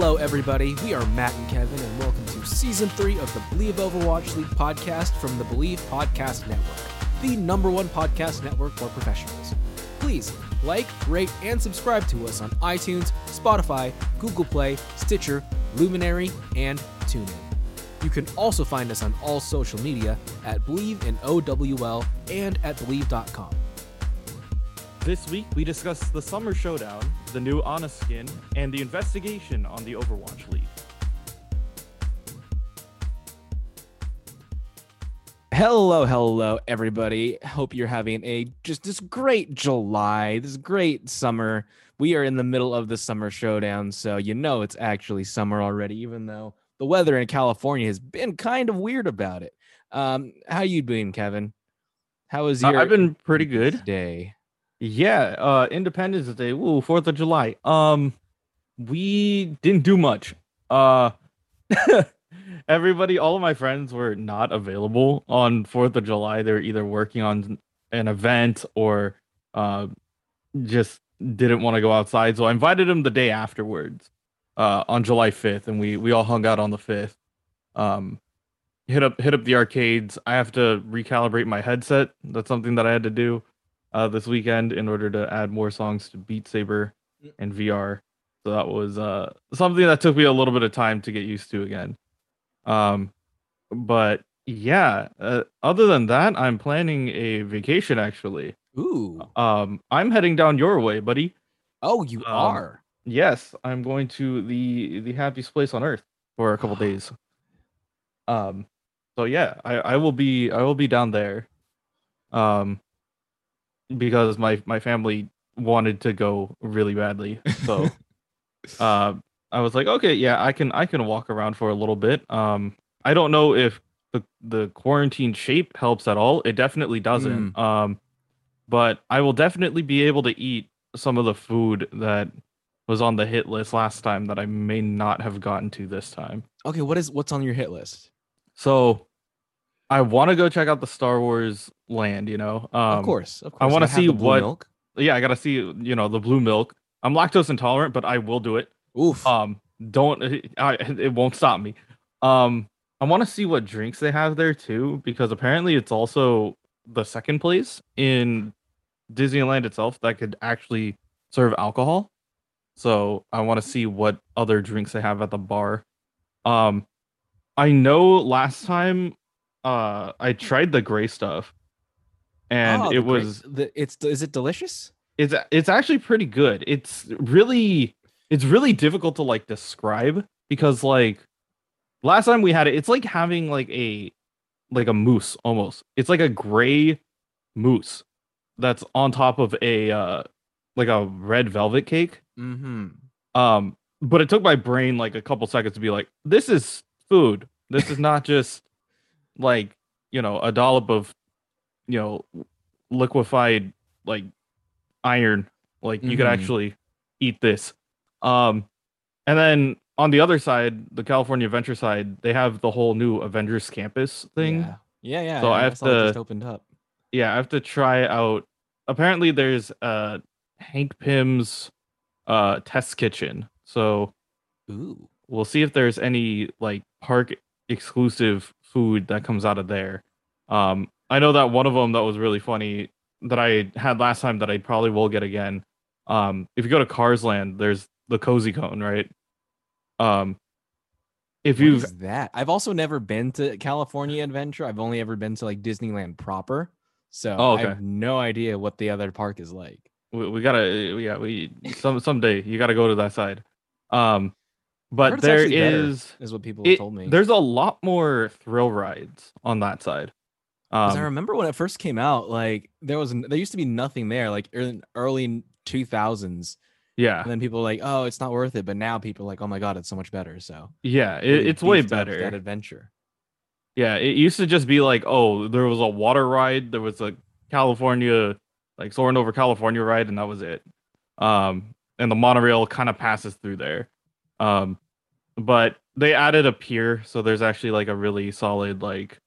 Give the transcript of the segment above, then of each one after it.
Hello, everybody. We are Matt and Kevin, and welcome to season three of the Believe Overwatch League podcast from the Believe Podcast Network, the number one podcast network for professionals. Please like, rate, and subscribe to us on iTunes, Spotify, Google Play, Stitcher, Luminary, and TuneIn. You can also find us on all social media at Believe in OWL and at Believe.com. This week, we discuss the Summer Showdown, the new Ana skin, and the investigation on the Overwatch League. Hello, hello, everybody. Hope you're having a just this great July, this great summer. We are in the middle of the summer showdown, so you know it's actually summer already, even though the weather in California has been kind of weird about it. Um, how you been, Kevin? How was Uh, your I've been pretty good. day? Yeah, uh Independence Day, ooh, 4th of July. Um we didn't do much. Uh everybody, all of my friends were not available on 4th of July. They were either working on an event or uh just didn't want to go outside. So I invited them the day afterwards, uh on July 5th and we we all hung out on the 5th. Um hit up hit up the arcades. I have to recalibrate my headset. That's something that I had to do uh, this weekend in order to add more songs to Beat Saber and VR. So that was uh, something that took me a little bit of time to get used to again. Um, but yeah, uh, other than that, I'm planning a vacation actually. Ooh. Um, I'm heading down your way, buddy. Oh, you um, are. Yes, I'm going to the the happiest place on earth for a couple days. Um, so yeah, I I will be I will be down there. Um, because my my family wanted to go really badly, so uh, I was like, okay, yeah, I can I can walk around for a little bit. Um, I don't know if the the quarantine shape helps at all. It definitely doesn't. Um, but I will definitely be able to eat some of the food that was on the hit list last time that I may not have gotten to this time. Okay, what is what's on your hit list? So I want to go check out the Star Wars land, you know. Um, of course, of course. I wanna see the blue what- milk. Yeah, I got to see, you know, the blue milk. I'm lactose intolerant, but I will do it. Oof. Um don't I, it won't stop me. Um I want to see what drinks they have there too because apparently it's also the second place in Disneyland itself that could actually serve alcohol. So I want to see what other drinks they have at the bar. Um I know last time uh I tried the gray stuff and Oh, it was the it's is it delicious? it's it's actually pretty good. It's really it's really difficult to like describe because like last time we had it, it's like having like a like a moose almost. It's like a gray moose that's on top of a uh like a red velvet cake. Mm-hmm. Um but it took my brain like a couple seconds to be like this is food. This is not just like, you know, a dollop of you know liquefied like iron like you could Mhm. actually eat this um and then on the other side the california adventure side they have the whole new avengers campus thing Yeah, yeah. yeah So I have saw it just to- opened up. yeah i have to try out apparently there's uh hank pym's uh test kitchen so Ooh. we'll see if there's any like park exclusive food that comes out of there. Um, I know that one of them that was really funny that I had last time that I probably will get again. Um, if you go to Cars Land, there's the cozy cone, right? Um, if you've that? I've also never been to California Adventure. I've only ever been to like Disneyland proper. So Oh, I have no idea what the other park is like. we, we gotta yeah we some someday you gotta go to that side. Um, but there is better. is what people have it, told me. there's a lot more thrill rides on that side. 'Cause I Um, remember when it first came out, like there was there used to be nothing there, like in early two thousands, yeah, and then people were like, oh, it's not worth it. But now people are like, oh my god, it's so much better. So yeah, it, it's way better. That adventure. Yeah, it used to just be like, oh, there was a water ride, there was a California, like soaring over California ride, and that was it. Um, and the monorail kind of passes through there. Um, but they added a pier, so there's actually like a really solid like,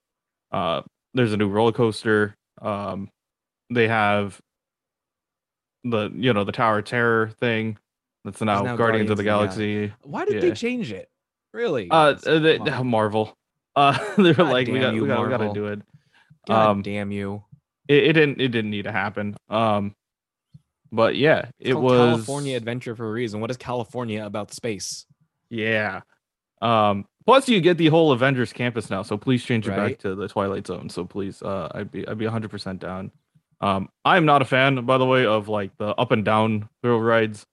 uh, there's a new roller coaster. Um, they have the you know the Tower of Terror thing. That's now, now Guardians, of the Guardians of Galaxy. Why did Yeah. they change it? Really? Uh, uh, they- Marvel. Uh, they were like, we got, you, we got, we got to do it. God um, damn you! it. It didn't, it didn't need to happen. Um, but yeah, It's it was California Adventure for a reason. What is California about space? Yeah. Um. Plus, you get the whole Avengers campus now, so please change it Right. back to the Twilight Zone. So please, uh, I'd be, I'd be 100 percent down. Um, I'm not a fan, by the way, of like the up and down thrill rides.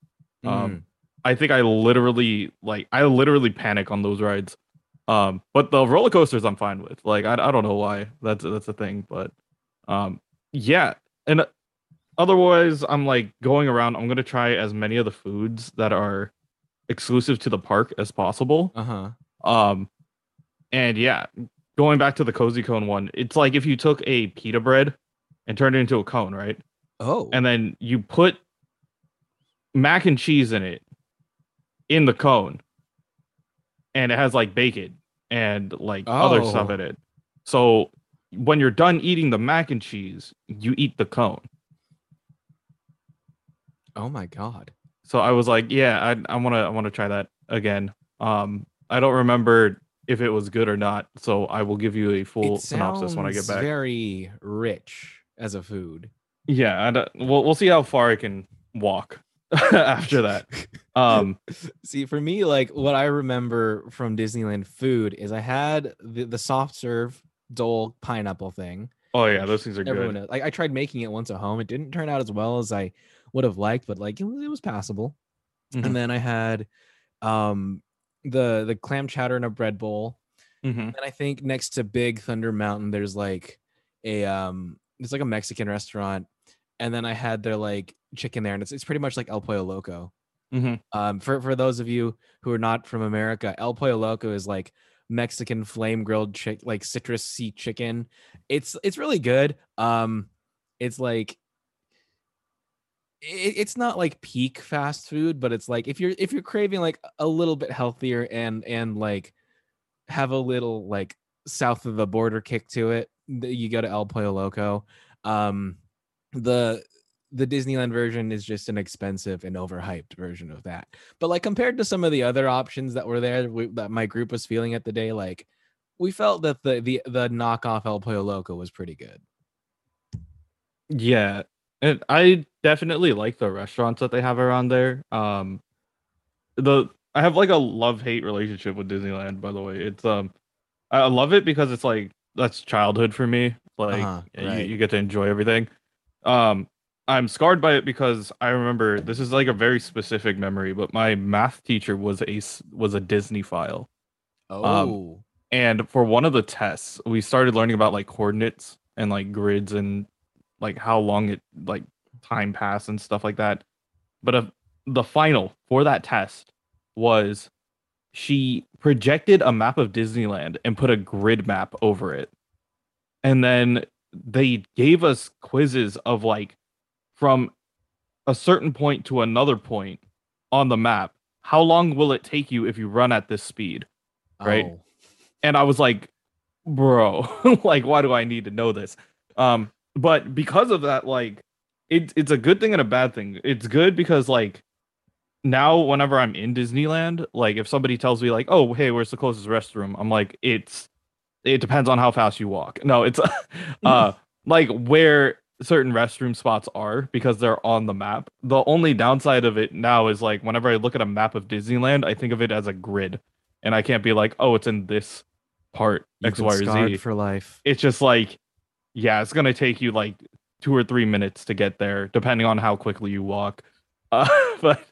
Mm. Um, I think I literally like I literally panic on those rides. Um, but the roller coasters I'm fine with. Like I, I don't know why that's that's a thing, but um, yeah. And otherwise, I'm like going around. I'm gonna try as many of the foods that are exclusive to the park as possible. uh huh. Um, and yeah, going back to the cozy cone one, it's like if you took a pita bread and turned it into a cone, right? Oh, and then you put mac and cheese in it in the cone and it has like bacon and like other stuff Oh. in it so when you're done eating the mac and cheese you eat the cone oh my god! so i was like yeah i, I want to i want to try that again um i don't remember if it was good or not so i will give you a full it synopsis when i get back Very rich as a food. yeah and, uh, we'll, we'll see how far i can walk after that um See, for me, like what I remember from Disneyland food is I had the, the soft serve Dole pineapple thing. oh yeah those things are Everyone good knows. Like I tried making it once at home. It didn't turn out as well as I would have liked, but like it was, it was passable. Mhm. And then I had um the the clam chowder in a bread bowl. Mhm. And I think next to Big Thunder Mountain, there's like a um it's like a Mexican restaurant. And then I had their like chicken there, and it's it's pretty much like El Pollo Loco. Mhm. Um, for for those of you who are not from America, El Pollo Loco is like Mexican flame grilled chick, like citrus sea chicken. It's it's really good. Um, it's like it, it's not like peak fast food, but it's like if you're if you're craving like a little bit healthier and and like have a little like south of the border kick to it, you go to El Pollo Loco. Um, the the Disneyland version is just an expensive and overhyped version of that. But like compared to some of the other options that were there we, that my group was feeling at the day, like we felt that the the the knockoff El Pollo Loco was pretty good. Yeah, and I definitely like the restaurants that they have around there. Um, the I have like a love hate relationship with Disneyland. By the way, it's um, I love it because it's like that's childhood for me. Like Uh-huh, you, right. you get to enjoy everything. Um, I'm scarred by it because I remember this is like a very specific memory. But my math teacher was a was a Disneyphile. Oh, And for one of the tests, we started learning about like coordinates and like grids and like how long it like time passed and stuff like that. But uh, the final for that test was she projected a map of Disneyland and put a grid map over it. And then they gave us quizzes of like from a certain point to another point on the map. How long will it take you if you run at this speed? right? Oh. and I was like, bro, like, why do I need to know this? Um, but because of that, like, it, it's a good thing and a bad thing. It's good because like now whenever I'm in Disneyland, like if somebody tells me like, oh, hey, where's the closest restroom? I'm like, it's it depends on how fast you walk. No, it's uh like where certain restroom spots are because they're on the map. The only downside of it now is like whenever I look at a map of Disneyland, I think of it as a grid. And I can't be like, oh, it's in this part, You've X, or Z. for life. It's just like, yeah, it's gonna take you like two or three minutes to get there, depending on how quickly you walk. Uh, but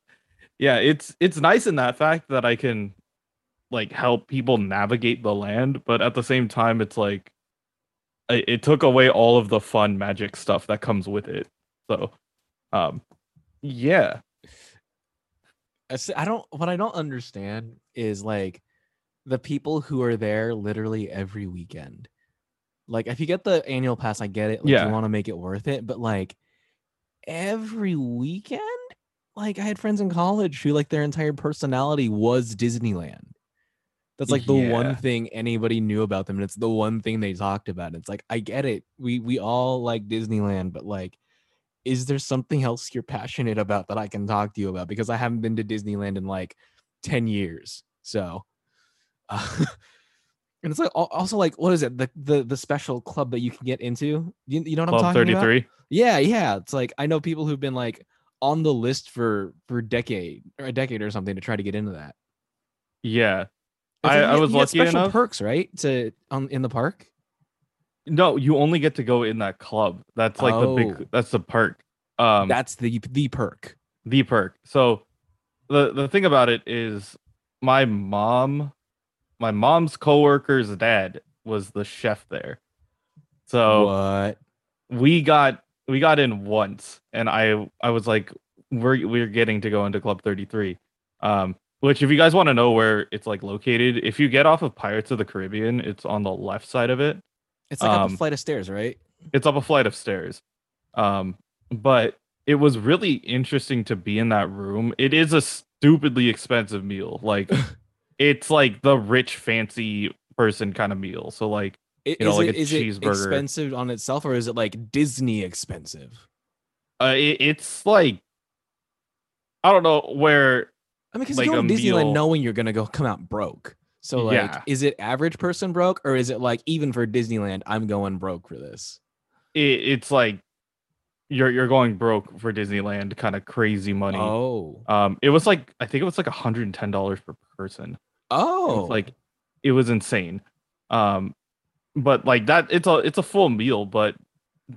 yeah, it's it's nice in that fact that I can like help people navigate the land, but at the same time, it's like it, it took away all of the fun magic stuff that comes with it. So, um, yeah, I don't. What I don't understand is like the people who are there literally every weekend. Like, if you get the annual pass, I get it. Like, Yeah. you want to make it worth it, but like every weekend, like I had friends in college who like their entire personality was Disneyland. That's like the Yeah. one thing anybody knew about them, and it's the one thing they talked about. It's like I get it. We we all like Disneyland, but like is there something else you're passionate about that I can talk to you about? Because I haven't been to Disneyland in like 10 years. So, uh, and it's like also like, what is it? The, the, the special club that you can get into. You, you know what I'm Club talking about? 33. Yeah. Yeah. It's like, I know people who've been like on the list for, for decade or a decade or something to try to get into that. Yeah. I, like you I was you lucky special enough. perks, right? To, on, in the park. No, you only get to go in that club. That's like the Oh. big. That's the perk. Um, That's the, the perk. the perk. So the the thing about it is my mom my mom's coworker's dad was the chef there. So what? we got we got in once and I I was like we're we're getting to go into club 33. Um which if you guys want to know where it's like located, if you get off of Pirates of the Caribbean, it's on the left side of it. It's like up a Um, flight of stairs, right? it's up a flight of stairs. Um, but it was really interesting to be in that room. It is a stupidly expensive meal. Like it's like the rich, fancy person kind of meal. So like you know, is like it, a is it cheeseburger. expensive on itself, or is it like Disney expensive? uh, it, it's like I don't know where I mean, because Like you go to Disneyland meal- knowing you're gonna go come out broke. So like, Yeah. is it average person broke, or is it like even for Disneyland, I'm going broke for this? it, it's like you're you're going broke for Disneyland kind of crazy money. Oh, Um, it was like I think it was like $110 per person. It oh, was like it was insane. Um but like that it's a it's a full meal but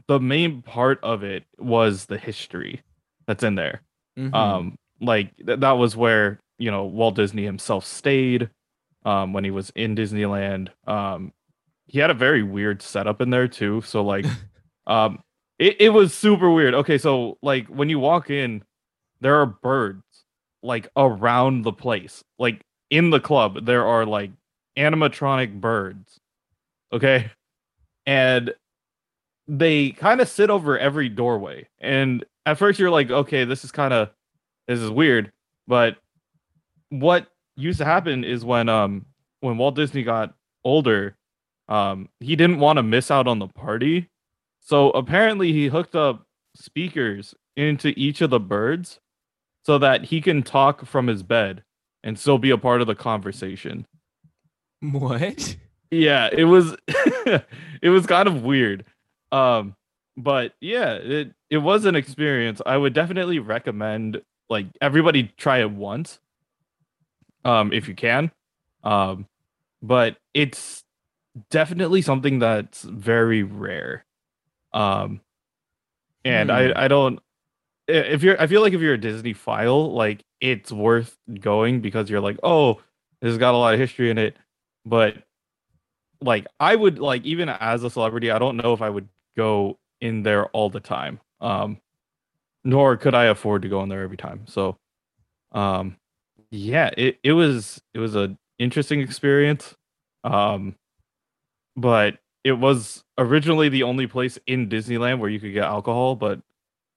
the main part of it was the history that's in there. Mhm. um like th- that was where you know walt disney himself stayed um when he was in disneyland. Um he had a very weird setup in there too. So like um it, it was super weird. Okay so like when you walk in there are birds like around the place. Like in the club there are like animatronic birds okay? And they kind of sit over every doorway. And at first you're like okay this is kind of this is weird. But what used to happen is when um when walt disney got older um he didn't want to miss out on the party. So apparently he hooked up speakers into each of the birds so that he can talk from his bed and still be a part of the conversation. what? Yeah, it was it was kind of weird. Um but yeah, it it was an experience. I would definitely recommend like everybody try it once. Um if you can. Um but it's definitely something that's very rare. Um and Hmm. I I don't if you're I feel like if you're a Disneyphile, like it's worth going because you're like, oh, this has got a lot of history in it. But like I would like even as a celebrity, I don't know if I would go in there all the time. Um nor could I afford to go in there every time. So um yeah, it, it was it was a interesting experience. Um but it was originally the only place in Disneyland where you could get alcohol, but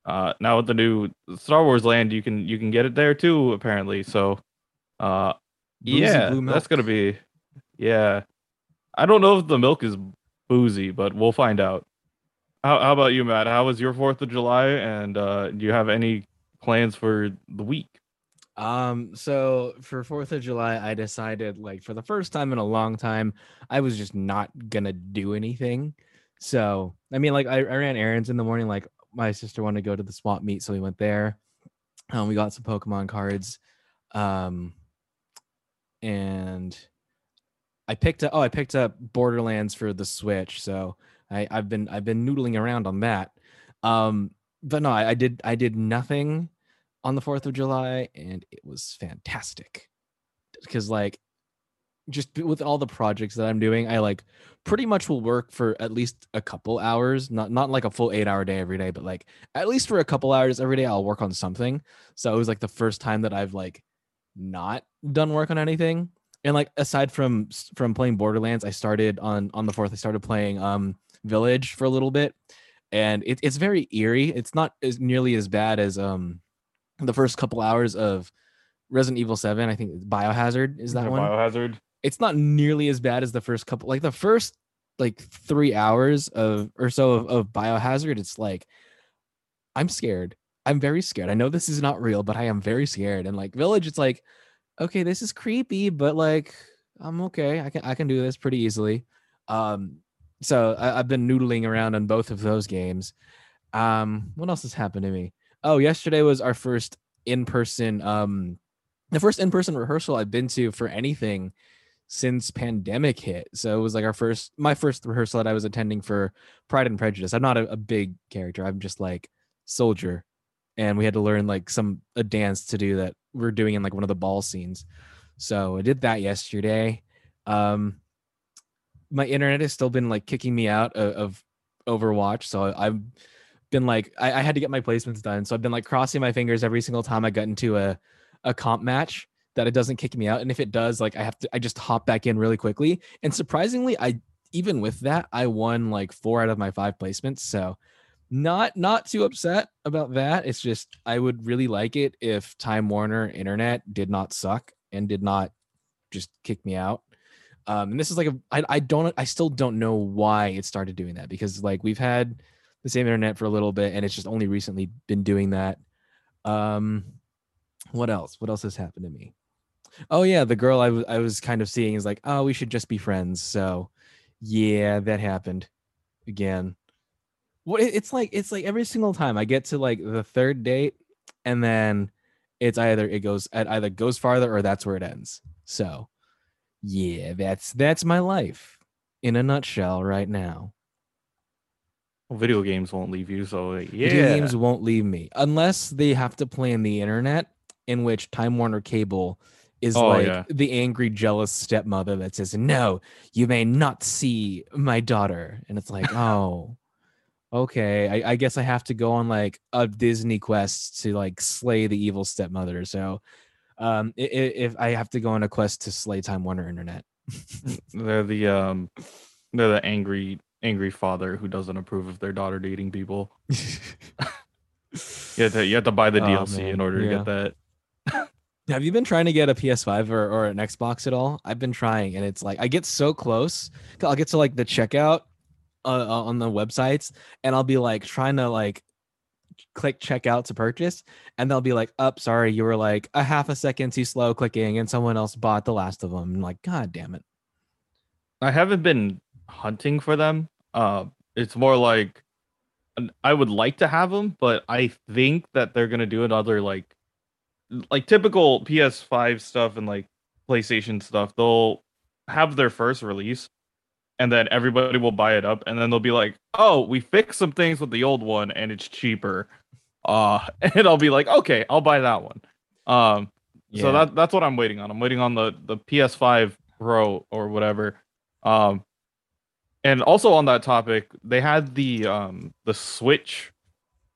uh now with the new Star Wars land you can you can get it there too apparently. So uh Boozy yeah, that's gonna be yeah. I don't know if the milk is boozy, but we'll find out. How how about you, Matt? How was your Fourth of July, and uh, do you have any plans for the week? Um, so for Fourth of July, I decided like for the first time in a long time, I was just not gonna do anything. So I mean, like I, I ran errands in the morning. Like my sister wanted to go to the swap meet, so we went there. Um, we got some Pokemon cards. Um, and I picked up. Oh, I picked up Borderlands for the Switch. So I, I've been I've been noodling around on that. Um, but no, I, I did I did nothing on the 4th of July and it was fantastic. Because like just with all the projects that I'm doing, I like pretty much will work for at least a couple hours, not not like a full 8-hour day every day, but like at least for a couple hours every day I'll work on something. So it was like the first time that I've like not done work on anything. And like aside from from playing Borderlands, I started on on the 4th I started playing um Village for a little bit and it, it's very eerie. It's not as nearly as bad as um the first couple hours of Resident Evil 7. I think Biohazard is that one. Biohazard. It's not nearly as bad as the first couple like the first like three hours of or so of, of Biohazard. It's like I'm scared. I'm very scared. I know this is not real, but I am very scared. And like Village, it's like, okay, this is creepy, but like I'm okay. I can I can do this pretty easily. Um, so I, have been noodling around on both of those games. Um, what else has happened to me? Oh, yesterday was our first in-person um the first in-person rehearsal I've been to for anything since pandemic hit. So it was like our first my first rehearsal that I was attending for Pride and Prejudice. I'm not a, a big character. I'm just like soldier. And we had to learn like some a dance to do that we're doing in like one of the ball scenes. So I did that yesterday. Um my internet has still been like kicking me out of, of Overwatch. So I've been like I, I, had to get my placements done. So I've been like crossing my fingers every single time I got into a, a comp match that it doesn't kick me out. And if it does, like I have to I just hop back in really quickly. And surprisingly, I even with that, I won like four out of my five placements. So not not too upset about that. It's just I would really like it if Time Warner internet did not suck and did not just kick me out. Um, and this is like a I, I don't I still don't know why it started doing that because like we've had the same internet for a little bit and it's just only recently been doing that. Um, what else? What else has happened to me? Oh yeah, the girl I, w- I was kind of seeing is like, oh, we should just be friends. So yeah, that happened again. What it's like it's like every single time I get to like the third date and then it's either it goes it either goes farther or that's where it ends. So yeah, that's that's my life in a nutshell right now. Well, video games won't leave you, so yeah. Video games won't leave me unless they have to play on the internet, in which Time Warner Cable is oh, like yeah. the angry, jealous stepmother that says, "No, you may not see my daughter," and it's like, oh, okay. I, I guess I have to go on like a Disney quest to like slay the evil stepmother. So um, if, if I have to go on a quest to slay Time Warner Internet. they're the um, they're the angry angry father who doesn't approve of their daughter dating people. you have to you have to buy the oh, DLC in order yeah. to get that. Have you been trying to get a PS5 or, or an Xbox at all? I've been trying, and it's like I get so close. I'll get to like the checkout uh, uh on the websites, and I'll be like trying to like click checkout to purchase and they'll be like up oh, sorry you were like a half a second too slow clicking and someone else bought the last of them I'm like god damn it i haven't been hunting for them uh it's more like i would like to have them but i think that they're gonna do another like like typical ps5 stuff and like playstation stuff they'll have their first release and then everybody will buy it up and then they'll be like oh we fixed some things with the old one and it's cheaper. Uh and i'll be like okay i'll buy that one. Um yeah. so that that's what i'm waiting on. I'm waiting on the the ps5 pro or whatever. Um and also on that topic they had the um the switch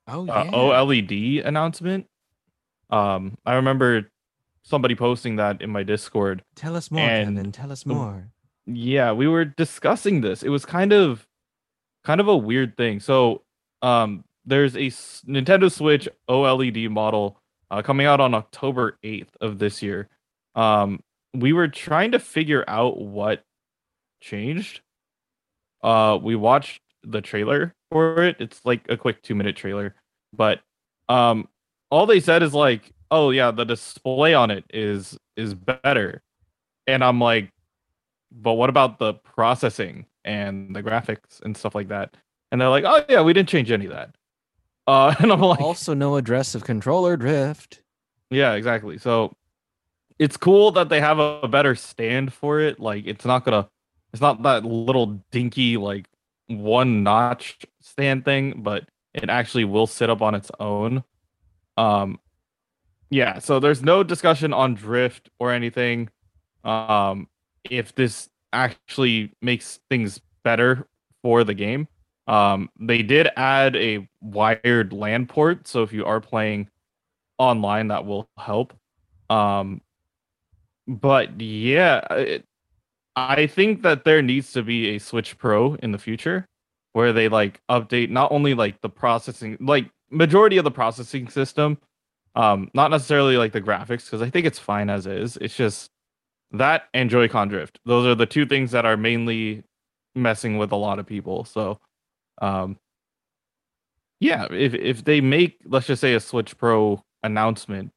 oh uh, yeah. uh, oled announcement um i remember somebody posting that in my discord tell us more and then tell us more yeah, we were discussing this. It was kind of kind of a weird thing. So, um there's a Nintendo Switch OLED model uh, coming out on October 8th of this year. Um we were trying to figure out what changed. Uh we watched the trailer for it. It's like a quick 2-minute trailer, but um all they said is like, "Oh yeah, the display on it is is better." And I'm like, but what about the processing and the graphics and stuff like that? And they're like, oh yeah, we didn't change any of that. Uh, and I'm like, also no address of controller drift. Yeah, exactly. So it's cool that they have a, a better stand for it. Like it's not gonna, it's not that little dinky like one notch stand thing, but it actually will sit up on its own. Um, yeah. So there's no discussion on drift or anything. Um, if this actually makes things better for the game. Um, they did add a wired LAN port, so if you are playing online, that will help. Um, but yeah, it, I think that there needs to be a Switch Pro in the future where they like update not only like the processing, like majority of the processing system, um, not necessarily like the graphics, because I think it's fine as is. It's just that and Joy-Con drift. Those are the two things that are mainly messing with a lot of people. So, um, yeah, if if they make let's just say a Switch Pro announcement,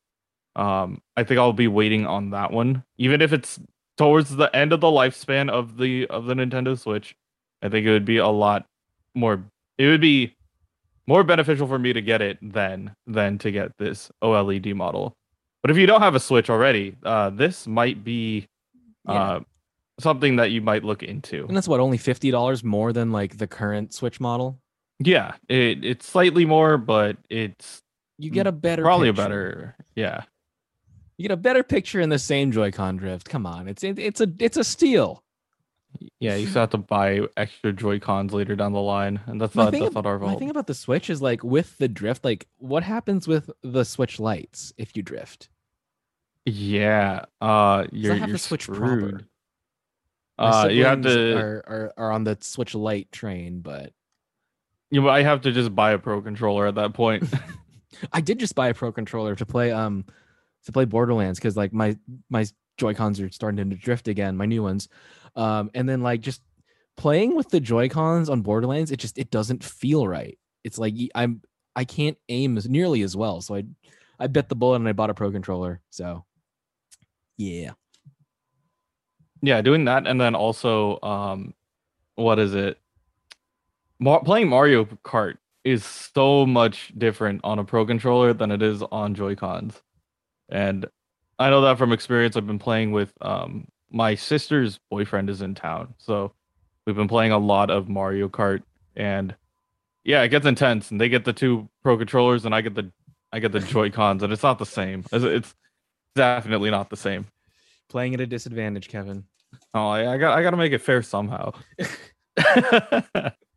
um, I think I'll be waiting on that one, even if it's towards the end of the lifespan of the of the Nintendo Switch. I think it would be a lot more. It would be more beneficial for me to get it than than to get this OLED model. But if you don't have a Switch already, uh, this might be uh, something that you might look into. And that's what only fifty dollars more than like the current Switch model. Yeah, it, it's slightly more, but it's You get a better, probably a better. Yeah, You get a better picture in the same Joy-Con drift. Come on, it's it, it's a it's a steal. Yeah. You still have to buy extra Joy Cons later down the line, and that's My not that's ab- not our My fault. thing about the Switch is like with the drift, like what happens with the Switch Lites if you drift? Yeah, uh, you're have you're the Switch screwed. proper. My Uh, you have to are, are are on the Switch Lite train, but you I have to just buy a pro controller at that point. I did just buy a Pro controller to play um to play Borderlands because like my my Joy Cons are starting to drift again, my new ones, um, and then like just playing with the Joy Cons on Borderlands, it just it doesn't feel right. It's like I'm I can't aim as nearly as well, so I I bit the bullet and I bought a Pro controller. So yeah, yeah, doing that, and then also, um, what is it? Mar- playing Mario Kart is so much different on a pro controller than it is on Joy Cons, and I know that from experience. I've been playing with um my sister's boyfriend is in town, so we've been playing a lot of Mario Kart, and yeah, it gets intense. And they get the two pro controllers, and I get the I get the Joy Cons, and it's not the same. It's, it's definitely not the same. playing at a disadvantage, Kevin. Oh, I, I got I got to make it fair somehow.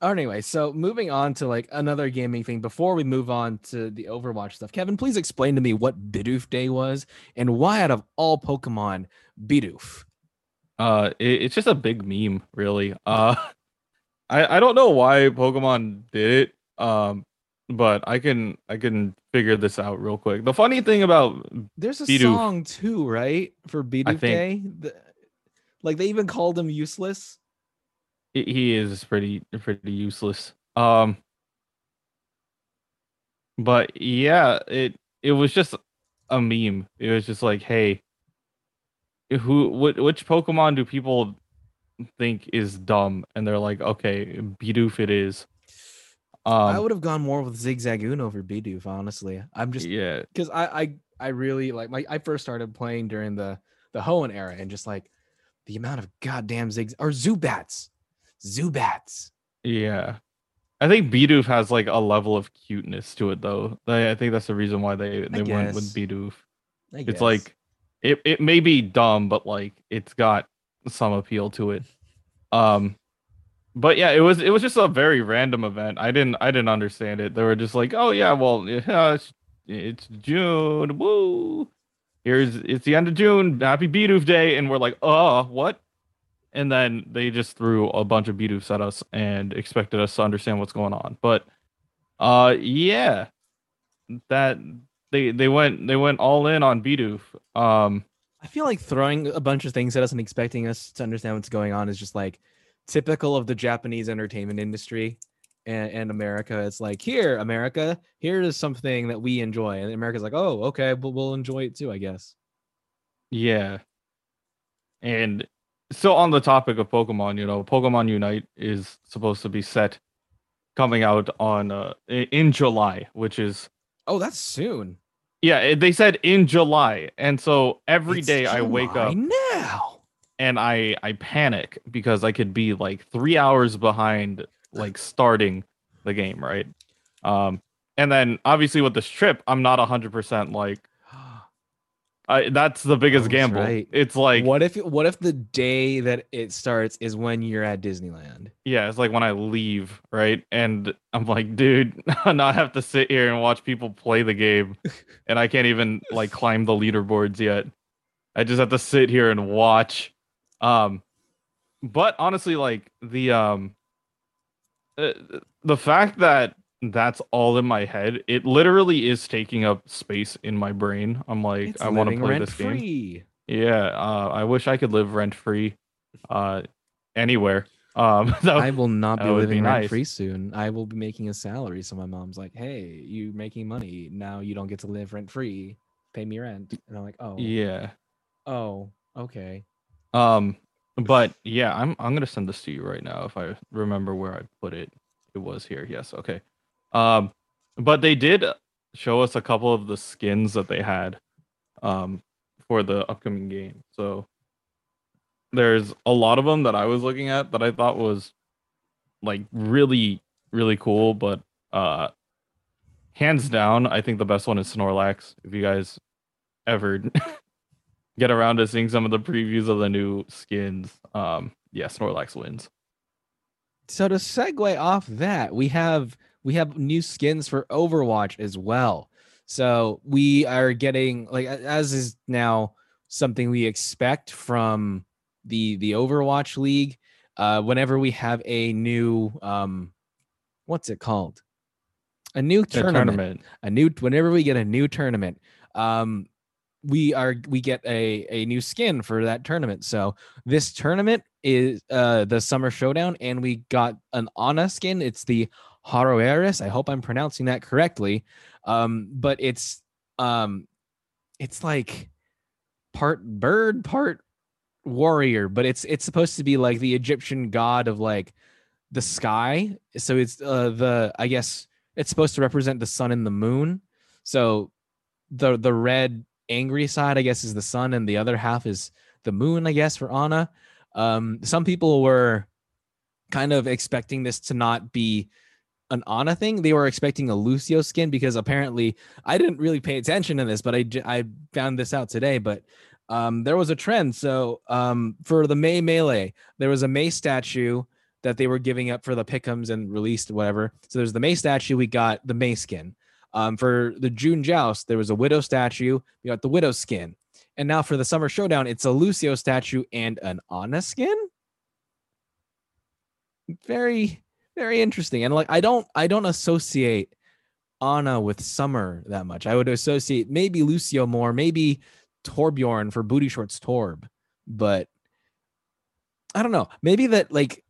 Anyway, so moving on to like another gaming thing before we move on to the Overwatch stuff. Kevin, please explain to me what Bidoof Day was and why out of all Pokemon, Bidoof. uh, it, it's just a big meme, really. Uh, I I don't know why Pokemon did it. Um, but I can I can figure this out real quick. The funny thing about There's a Bidoof. song too, right? For Bidoof think- Day. The- like they even called him useless. He- he is pretty pretty useless. Um, but yeah, it it was just a meme. It was just like, hey, who what which Pokemon do people think is dumb? And they're like, okay, Bidoof it is. I Um, would have gone more with Zigzagoon over Bidoof, honestly. I'm just yeah, because I, I I really like my I first started playing during the the Hoenn era and just like the amount of goddamn zigs or Zubats. Zubats. yeah. I think Bidoof has like a level of cuteness to it, though. I, I think that's the reason why they they went with. Bidoof. It's like it it may be dumb, but like it's got some appeal to it. Um but yeah, it was it was just a very random event. I didn't I didn't understand it. They were just like, "Oh yeah, well, yeah, it's, it's June. Woo. Here's it's the end of June. Happy Bidoof Day." And we're like, "Uh, what?" And then they just threw a bunch of Bidoofs at us and expected us to understand what's going on. But uh yeah. That they they went they went all in on Bidoof. Um I feel like throwing a bunch of things at us and expecting us to understand what's going on is just like typical of the Japanese entertainment industry and, and America. It's like, here, America, here is something that we enjoy. And America's like, oh, okay, but we'll enjoy it too, I guess. Yeah. And still on the topic of Pokemon, you know, Pokemon Unite is supposed to be set coming out on uh in July, which is Oh, that's soon. yeah, they said in July. And so every It's day I wake up now. and I I panic because I could be like 3 hours behind like starting the game, right? Um and then obviously with this trip, I'm not 100% like I, that's the biggest that's gamble. right. It's like what if what if the day that it starts is when you're at Disneyland? Yeah, it's like when I leave, right? And I'm like, dude, now I have to sit here and watch people play the game. And I can't even like climb the leaderboards yet. I just have to sit here and watch. Um but honestly, like the um uh, the fact that that's all in my head, it literally is taking up space in my brain. I'm like, It's I want to play this game. Yeah, uh, I wish I could live rent free, uh, anywhere. Um, I will not be living rent free soon. I will be making a salary. So my mom's like, "Hey, you making money now? You don't get to live rent free. Pay me rent." And I'm like, "Oh, yeah. oh, okay." Um, but yeah, I'm I'm gonna send this to you right now if I remember where I put it. It was here. Yes. Okay. Um, but they did show us a couple of the skins that they had, um, for the upcoming game. So there's a lot of them that I was looking at that I thought was like really really cool, but uh, hands down, I think the best one is Snorlax. If you guys ever get around to seeing some of the previews of the new skins, um, yeah, Snorlax wins. So to segue off that, we have we have new skins for Overwatch as well. So we are getting like as is now something we expect from the the Overwatch League. Uh, whenever we have a new um, what's it called? A new tournament. tournament. a new whenever we get a new tournament um we are we get a a new skin for that tournament so this tournament is uh the summer showdown and we got an ana skin it's the Haroeris. i hope i'm pronouncing that correctly um but it's um it's like part bird part warrior but it's it's supposed to be like the egyptian god of like the sky so it's uh the i guess it's supposed to represent the sun and the moon. So the the red angry side, I guess, is the sun, and the other half is the moon, I guess, for Ana. Um, some people were kind of expecting this to not be an Ana thing. They were expecting a Lucio skin because apparently I didn't really pay attention to this, but I, I found this out today. But um, there was a trend. So um, for the May melee, there was a Mei statue that they were giving up for the pickums and released whatever. So there's the Mei statue. We got the Mei skin. Um, for the June joust, there was a Widow statue. We got the Widow skin. And now for the Summer Showdown, it's a Lucio statue and an Ana skin. Very, very interesting. And like I don't I don't associate Ana with Summer that much. I would associate maybe Lucio more, maybe Torbjorn for booty shorts Torb, but I don't know. Maybe that like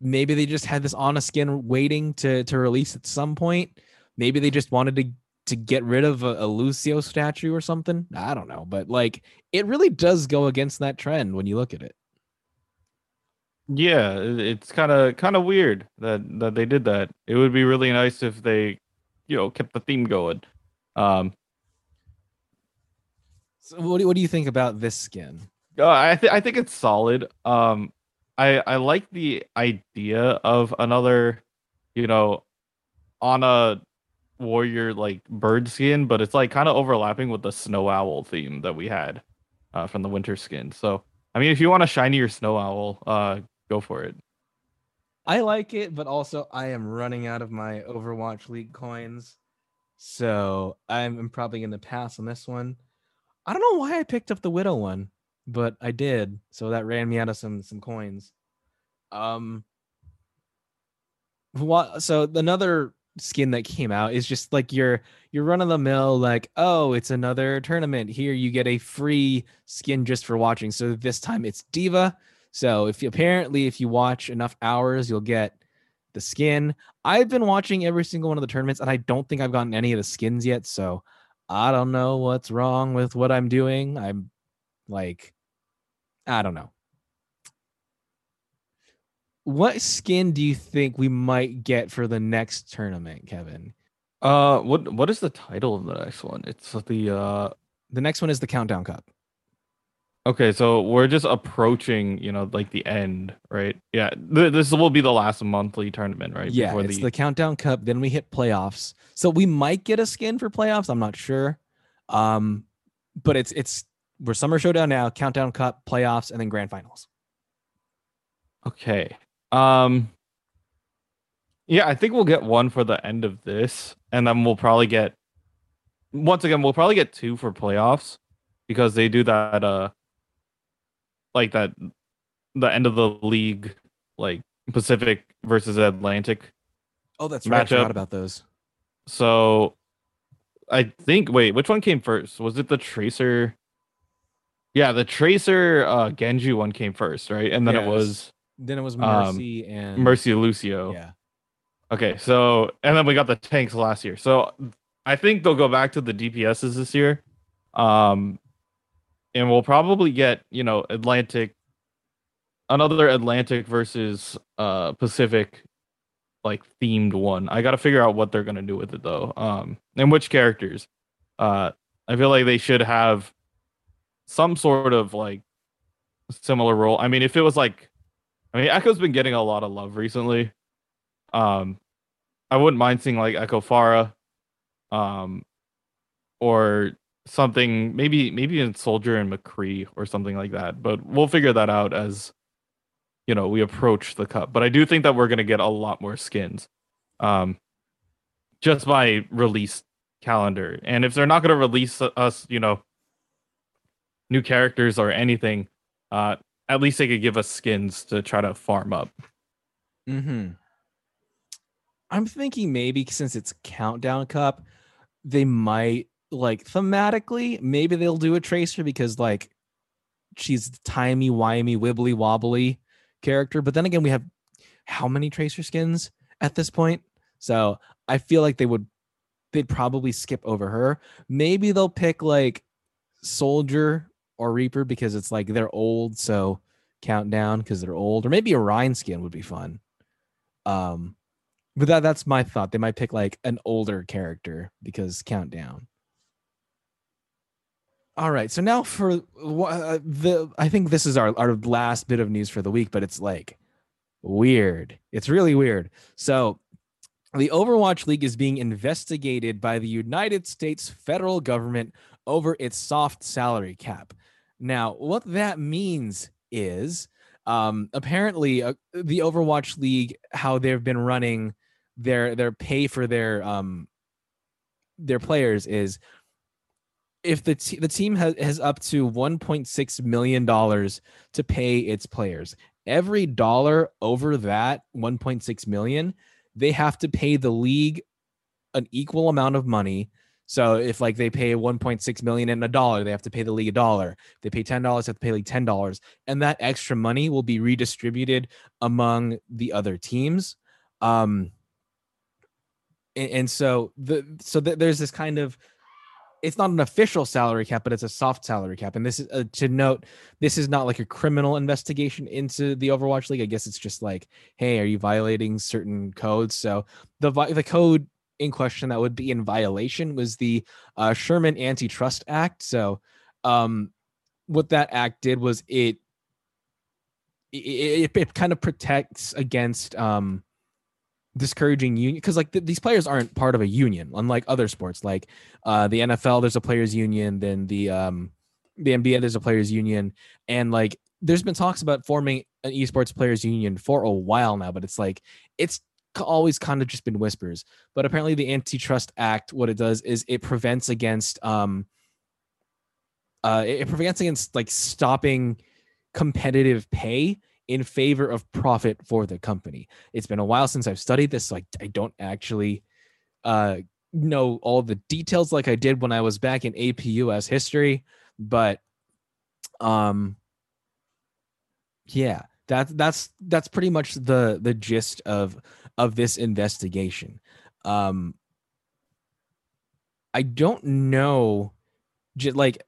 maybe they just had this Ana skin waiting to to release at some point. Maybe they just wanted to to get rid of a, a Lucio statue or something. I don't know, but like it really does go against that trend when you look at it. Yeah, it's kind of kind of weird that that they did that. It would be really nice if they, you know, kept the theme going. Um, So what do, what do you think about this skin? Uh, I th- I think it's solid. Um, I I like the idea of another, you know, on a warrior like bird skin, but it's like kind of overlapping with the snow owl theme that we had uh, from the winter skin. So I mean, if you want a shinier snow owl, uh, go for it. I like it, but also I am running out of my Overwatch League coins. So I'm, probably going to pass on this one. I don't know why I picked up the Widow one, but I did. So that ran me out of some some coins. Um what so another skin that came out is just like your your run of the mill like oh it's another tournament here you get a free skin just for watching so this time it's D.Va so if you apparently if you watch enough hours, you'll get the skin. I've been watching every single one of the tournaments, and I don't think I've gotten any of the skins yet. So I don't know what's wrong with what I'm doing. I'm like, I don't know. What skin do you think we might get for the next tournament, Kevin? Uh, what what is the title of the next one? It's the uh. The next one is the Countdown Cup. Okay, so we're just approaching, you know, like the end, right? Yeah, th- this will be the last monthly tournament, right? Yeah, Before it's the... Countdown Cup. Then we hit playoffs. So we might get a skin for playoffs. I'm not sure. Um, but it's it's we're summer showdown now, Countdown Cup, playoffs, and then grand finals. Okay. Um Yeah, I think we'll get one for the end of this and then we'll probably get once again we'll probably get two for playoffs because they do that uh like that the end of the league like Pacific versus Atlantic. Oh, that's right. I forgot about those. So I think wait, which one came first? Was it the Tracer? Yeah, the Tracer uh Genji one came first, right? And then it was Then it was Um, Mercy and Mercy Lucio. Yeah. Okay, so and then we got the tanks last year. So I think they'll go back to the DPSs this year. Um and we'll probably get, you know, Atlantic another Atlantic versus uh Pacific like themed one. I got to figure out what they're to do with it though. Um and which characters. Uh I feel like they should have some sort of like similar role. I mean, if it was like I mean, Echo's been getting a lot of love recently. Um, I wouldn't mind seeing like Echo Pharah, um, or something. Maybe maybe in Soldier and McCree or something like that. But we'll figure that out as you know we approach the cup. But I do think that we're gonna get a lot more skins, um, just by release calendar. And if they're not gonna release us, you know, new characters or anything, uh, at least they could give us skins to try to farm up. Mm-hmm. I'm thinking maybe since it's Countdown Cup, they might like thematically, maybe they'll do a tracer because like she's the timey, wimey, wibbly wobbly character. But then again, we have how many tracer skins at this point? So I feel like they would they'd probably skip over her. Maybe they'll pick like Soldier or Reaper because it's like they're old, so countdown because they're old, or maybe a Rein skin would be fun. Um, but that that's my thought. They might pick like an older character because countdown. All right, so now for uh, the I think this is our our last bit of news for the week, but it's like weird. It's really weird. So the Overwatch League is being investigated by the United States federal government over its soft salary cap. Now, what that means is um, apparently uh, the Overwatch League, how they've been running their their pay for their um their players is if the t- the team has, has up to 1.6 million dollars to pay its players every dollar over that 1.6 million they have to pay the league an equal amount of money. So if like they pay 1.6 million and a dollar they have to pay the league a dollar. They pay $10 they have to pay like $10 and that extra money will be redistributed among the other teams. Um and, and so the so th- there's this kind of it's not an official salary cap, but it's a soft salary cap. And this is uh, to note, this is not like a criminal investigation into the Overwatch League. I guess it's just like, hey, are you violating certain codes? So the the code in question that would be in violation was the uh, Sherman Antitrust Act. So um, what that act did was it it, it, it kind of protects against um, discouraging union because like th- these players aren't part of a union unlike other sports. Like uh the nfl there's a players union then the um the nba there's a players union. And like there's been talks about forming an esports players union for a while now but it's like it's always kind of just been whispers. But apparently the antitrust act what it does is it prevents against um uh it it prevents against like stopping competitive pay in favor of profit for the company. It's been a while since I've studied this, so I, I don't actually uh, know all the details like I did when I was back in AP US history, but um, yeah, that's that's that's pretty much the the gist of of this investigation. Um, I don't know, like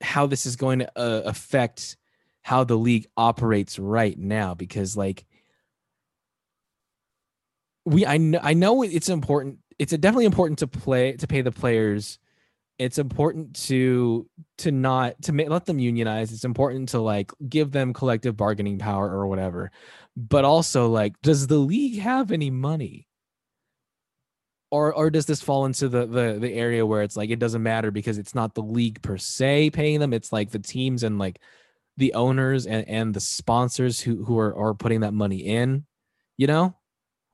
how this is going to uh, affect how the league operates right now because like we I know I know it's important it's definitely important to play to pay the players. It's important to to not to ma- let them unionize. It's important to like give them collective bargaining power or whatever. But also like does the league have any money? Or or does this fall into the the the area where it's like it doesn't matter because it's not the league per se paying them it's like the teams and like the owners and, and the sponsors who who are, are putting that money in you know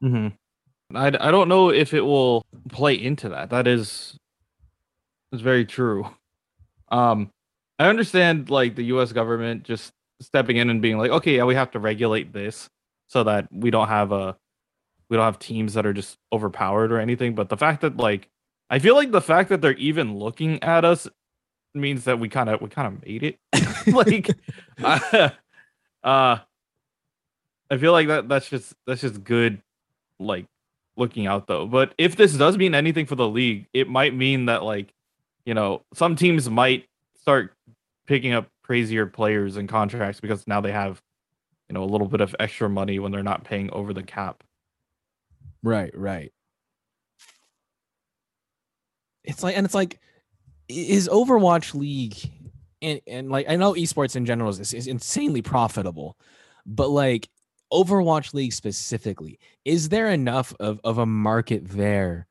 Mm-hmm. I, I don't know if it will play into that. That is is very true. Um, I understand like the U.S. government just stepping in and being like, okay, yeah, we have to regulate this so that we don't have a we don't have teams that are just overpowered or anything. But the fact that like I feel like the fact that they're even looking at us means that we kind of we kind of made it. like, uh, uh I feel like that that's just that's just good like looking out though. But if this does mean anything for the league, it might mean that like, you know, some teams might start picking up crazier players and contracts because now they have, you know, a little bit of extra money when they're not paying over the cap. Right, right. It's like and it's like is Overwatch League and and like I know esports in general is, is insanely profitable, but like Overwatch League specifically, is there enough of, of a market there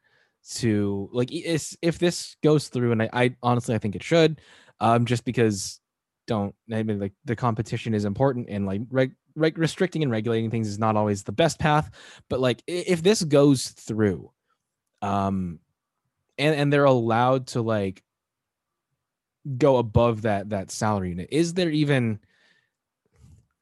to like is, if this goes through and I, I honestly I think it should, um just because don't I mean like the competition is important and like reg, restricting and regulating things is not always the best path, but like if this goes through, um and and they're allowed to like go above that that salary unit, is there even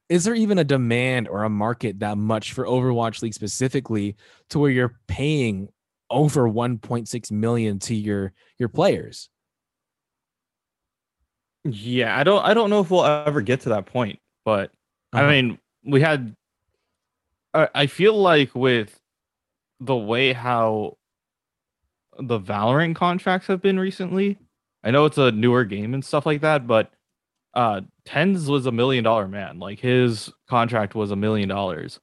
is there even a demand or a market that much for Overwatch League specifically to where you're paying over 1.6 million to your your players? Yeah, I don't I don't know if we'll ever get to that point, but uh-huh. I mean, we had I, I feel like with the way how the Valorant contracts have been recently, I know it's a newer game and stuff like that, but uh TenZ was a million dollar man. Like his contract was a million dollars.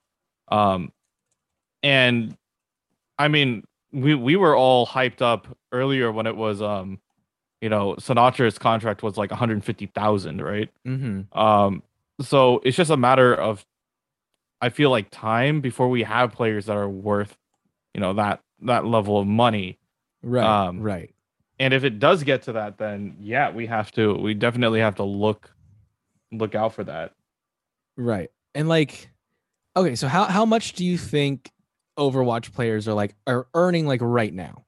Um and I mean we we were all hyped up earlier when it was um you know Sinatraa's contract was like 150,000, right? Mm-hmm. Um so it's just a matter of I feel like time before we have players that are worth you know that that level of money. Right. Um, right and if it does get to that then yeah we have to we definitely have to look look out for that. Right. And like okay so how how much do you think overwatch players are like are earning like right now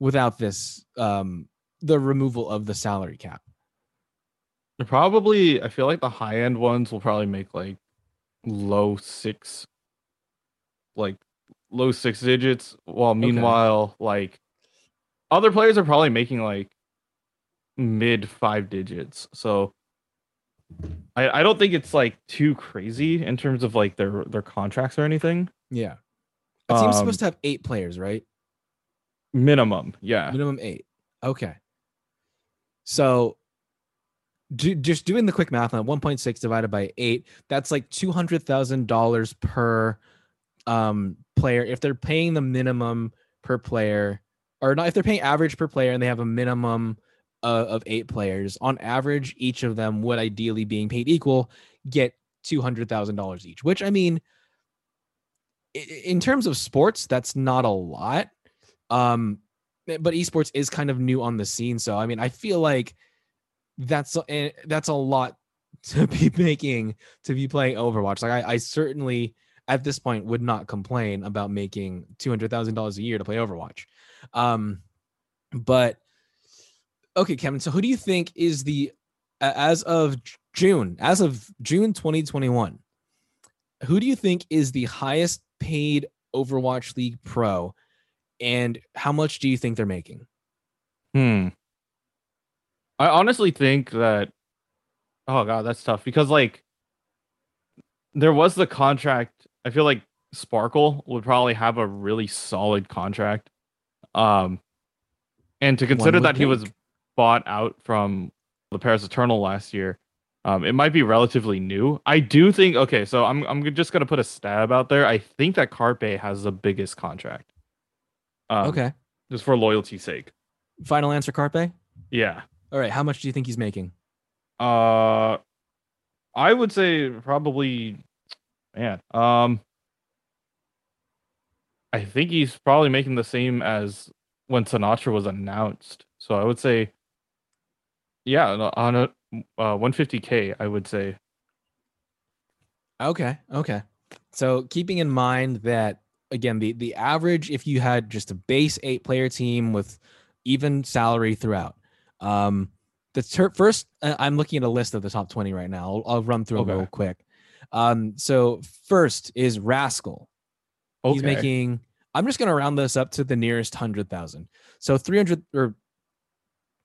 without this um the removal of the salary cap? Probably i feel like the high end ones will probably make like low six like low six digits while meanwhile okay. like other players are probably making like mid five digits. So I, I don't think it's like too crazy in terms of like their their contracts or anything. Yeah. A team's um, supposed to have eight players, right? Minimum, yeah. Minimum eight. Okay. So do, just doing the quick math on 1.6 divided by 8 that's like $200000 per um player if they're paying the minimum per player or not if they're paying average per player and they have a minimum uh, of eight players on average each of them would ideally being paid equal get $200000 each which i mean in terms of sports that's not a lot. Um but esports is kind of new on the scene so i mean i feel like that's eh, that's a lot to be making to be playing overwatch. Like i, I certainly at this point would not complain about making $200000 a year to play overwatch um, but okay, Kevin. So who do you think is the as of June, as of June 2021, who do you think is the highest paid Overwatch League pro, and how much do you think they're making? Hmm. I honestly think that. Oh god, that's tough because like there was the contract. I feel like Sparkle would probably have a really solid contract um, and to consider that think. he was bought out from the Paris Eternal last year, um, it might be relatively new. I do think. Okay, so I'm I'm just gonna put a stab out there. I think that Carpe has the biggest contract. Um, okay. Just for loyalty's sake. Final answer, Carpe. Yeah. All right. How much do you think he's making? Uh, I would say probably, man. Um, I think he's probably making the same as when Sinatraa was announced. So I would say, yeah, on a uh, 150k, I would say. Okay, okay. So keeping in mind that again, the the average, if you had just a base eight player team with even salary throughout, um, the ter- first uh, I'm looking at a list of the top 20 right now. I'll, I'll run through okay. them real quick. Um, so first is Rascal. Okay. He's making. I'm just going to round this up to the nearest hundred thousand. So 300 or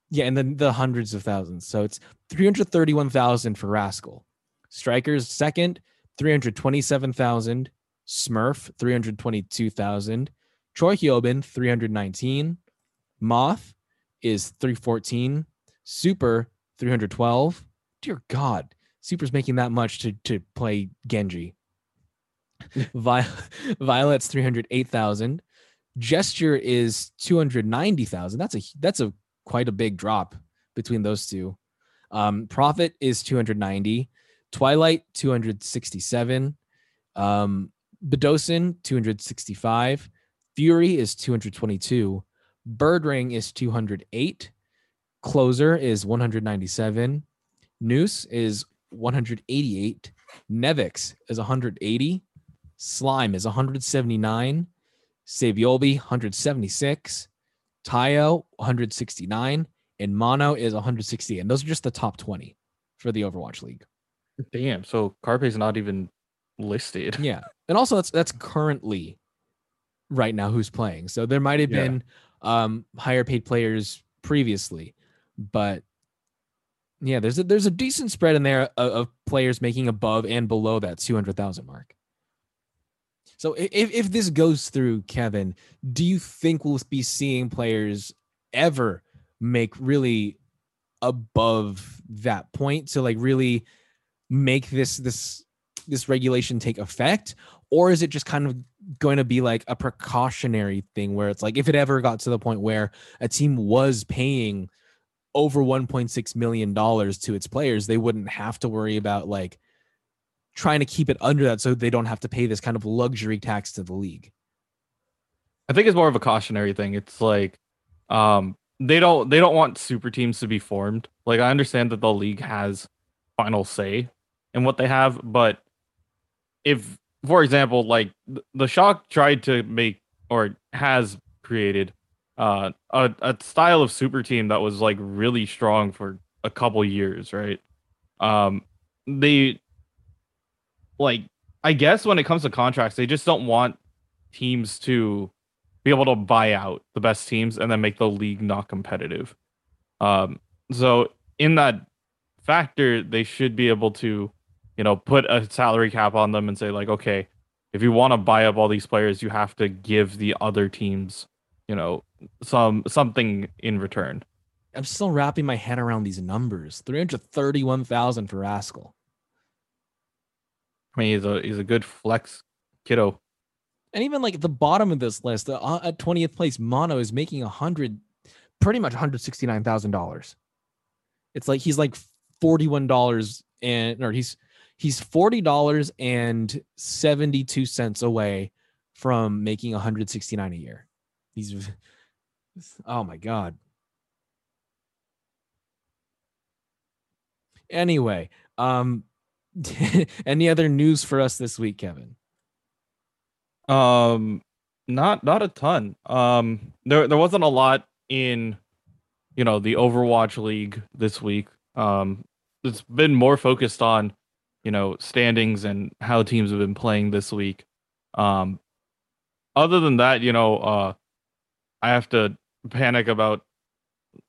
yeah, and then the hundreds of thousands. So it's 331,000 for Rascal. Strikers second, 327,000. Smurf, 322,000. Choi Hyobin, 319. Moth is 314. Super, 312. Dear God, Super's making that much to, to play Genji. Vi- Violet's 308,000. Gesture is 290,000. That's a that's a quite a big drop between those two. Um, Profit is 290. Twilight 267. Um, Bdosin 265. Fury is 222. Birdring is 208. Closer is 197. Noose is 188. Nevix is 180. Slime is 179. Saebyeolbe 176. Tayo 169. And Mono is 160. And those are just the top 20 for the Overwatch League. Damn. So Carpe's not even listed. Yeah. And also that's that's currently right now who's playing. So there might have Yeah. been um higher paid players previously, but yeah, there's a there's a decent spread in there of, of players making above and below that 200,000 mark. So if if this goes through Kevin, do you think we'll be seeing players ever make really above that point to like really make this this this regulation take effect? Or is it just kind of going to be like a precautionary thing where it's like if it ever got to the point where a team was paying over 1.6 million dollars to its players they wouldn't have to worry about like trying to keep it under that so they don't have to pay this kind of luxury tax to the league I think it's more of a cautionary thing. It's like um they don't they don't want super teams to be formed. Like I understand that the league has final say in what they have, but if for example, like the Shock tried to make or has created uh a, a style of super team that was like really strong for a couple years, right? Um they like I guess when it comes to contracts, they just don't want teams to be able to buy out the best teams and then make the league not competitive. Um, so in that factor, they should be able to, you know, put a salary cap on them and say like, okay, if you want to buy up all these players, you have to give the other teams, you know, some something in return. i'm still wrapping my head around these numbers 331000 for rascal I mean, he's a he's a good flex kiddo. and even like the bottom of this list uh, at 20th place mono is making a hundred pretty much $169000 it's like he's like $41 and or he's he's $40 and 72 cents away from making 169 a year. He's oh my god. Anyway um any other news for us this week kevin Um, not not a ton. Um, there there wasn't a lot in, you know, the Overwatch League this week. Um, it's been more focused on, you know, standings and how teams have been playing this week. Um, other than that, you know, uh, I have to panic about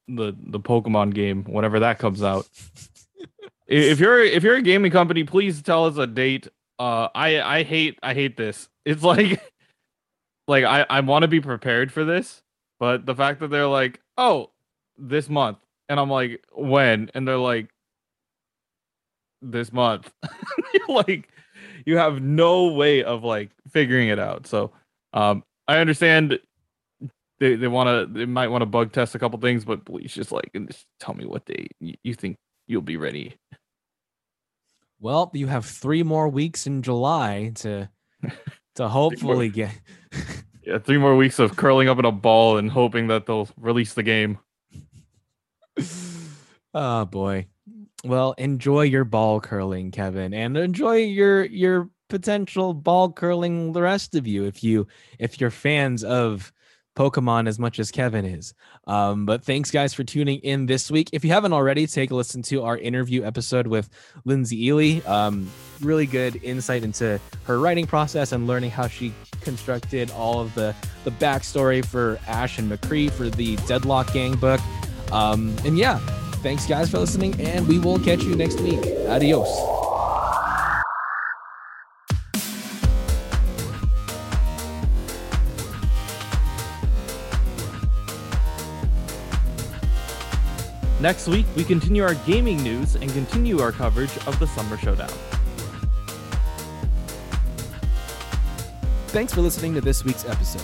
the the Pokemon game whenever that comes out. If you're if you're a gaming company, please tell us a date. Uh, I I hate I hate this. It's like like I I want to be prepared for this, but the fact that they're like, oh, this month, and I'm like, when, and they're like, this month. Like, you have no way of like figuring it out. So, um, I understand they they want to they might want to bug test a couple things, but please just like just tell me what you, you think you'll be ready. Well, you have three more weeks in July to to hopefully get. Yeah, three more weeks of curling up in a ball and hoping that they'll release the game. oh boy. Well, enjoy your ball curling, Kevin, and enjoy your your potential ball curling. The rest of you, if you if you're fans of Pokemon as much as Kevin is. Um, but thanks, guys, for tuning in this week. If you haven't already, take a listen to our interview episode with Lyndsay Ely. Um, really good insight into her writing process and learning how she constructed all of the the backstory for Ash and McCree for the Deadlock Gang book. Um, and yeah, thanks, guys, for listening, and we will catch you next week. Adios. Next week, we continue our gaming news and continue our coverage of the Summer Showdown. Thanks for listening to this week's episode.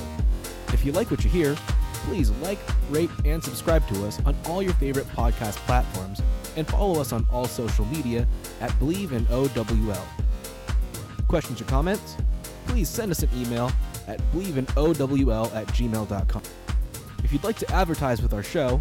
If you like what you hear, please like, rate, and subscribe to us on all your favorite podcast platforms and follow us on all social media at Bleav in OWL. Questions or comments? Please send us an email at bleavinowl at gmail.com. If you'd like to advertise with our show,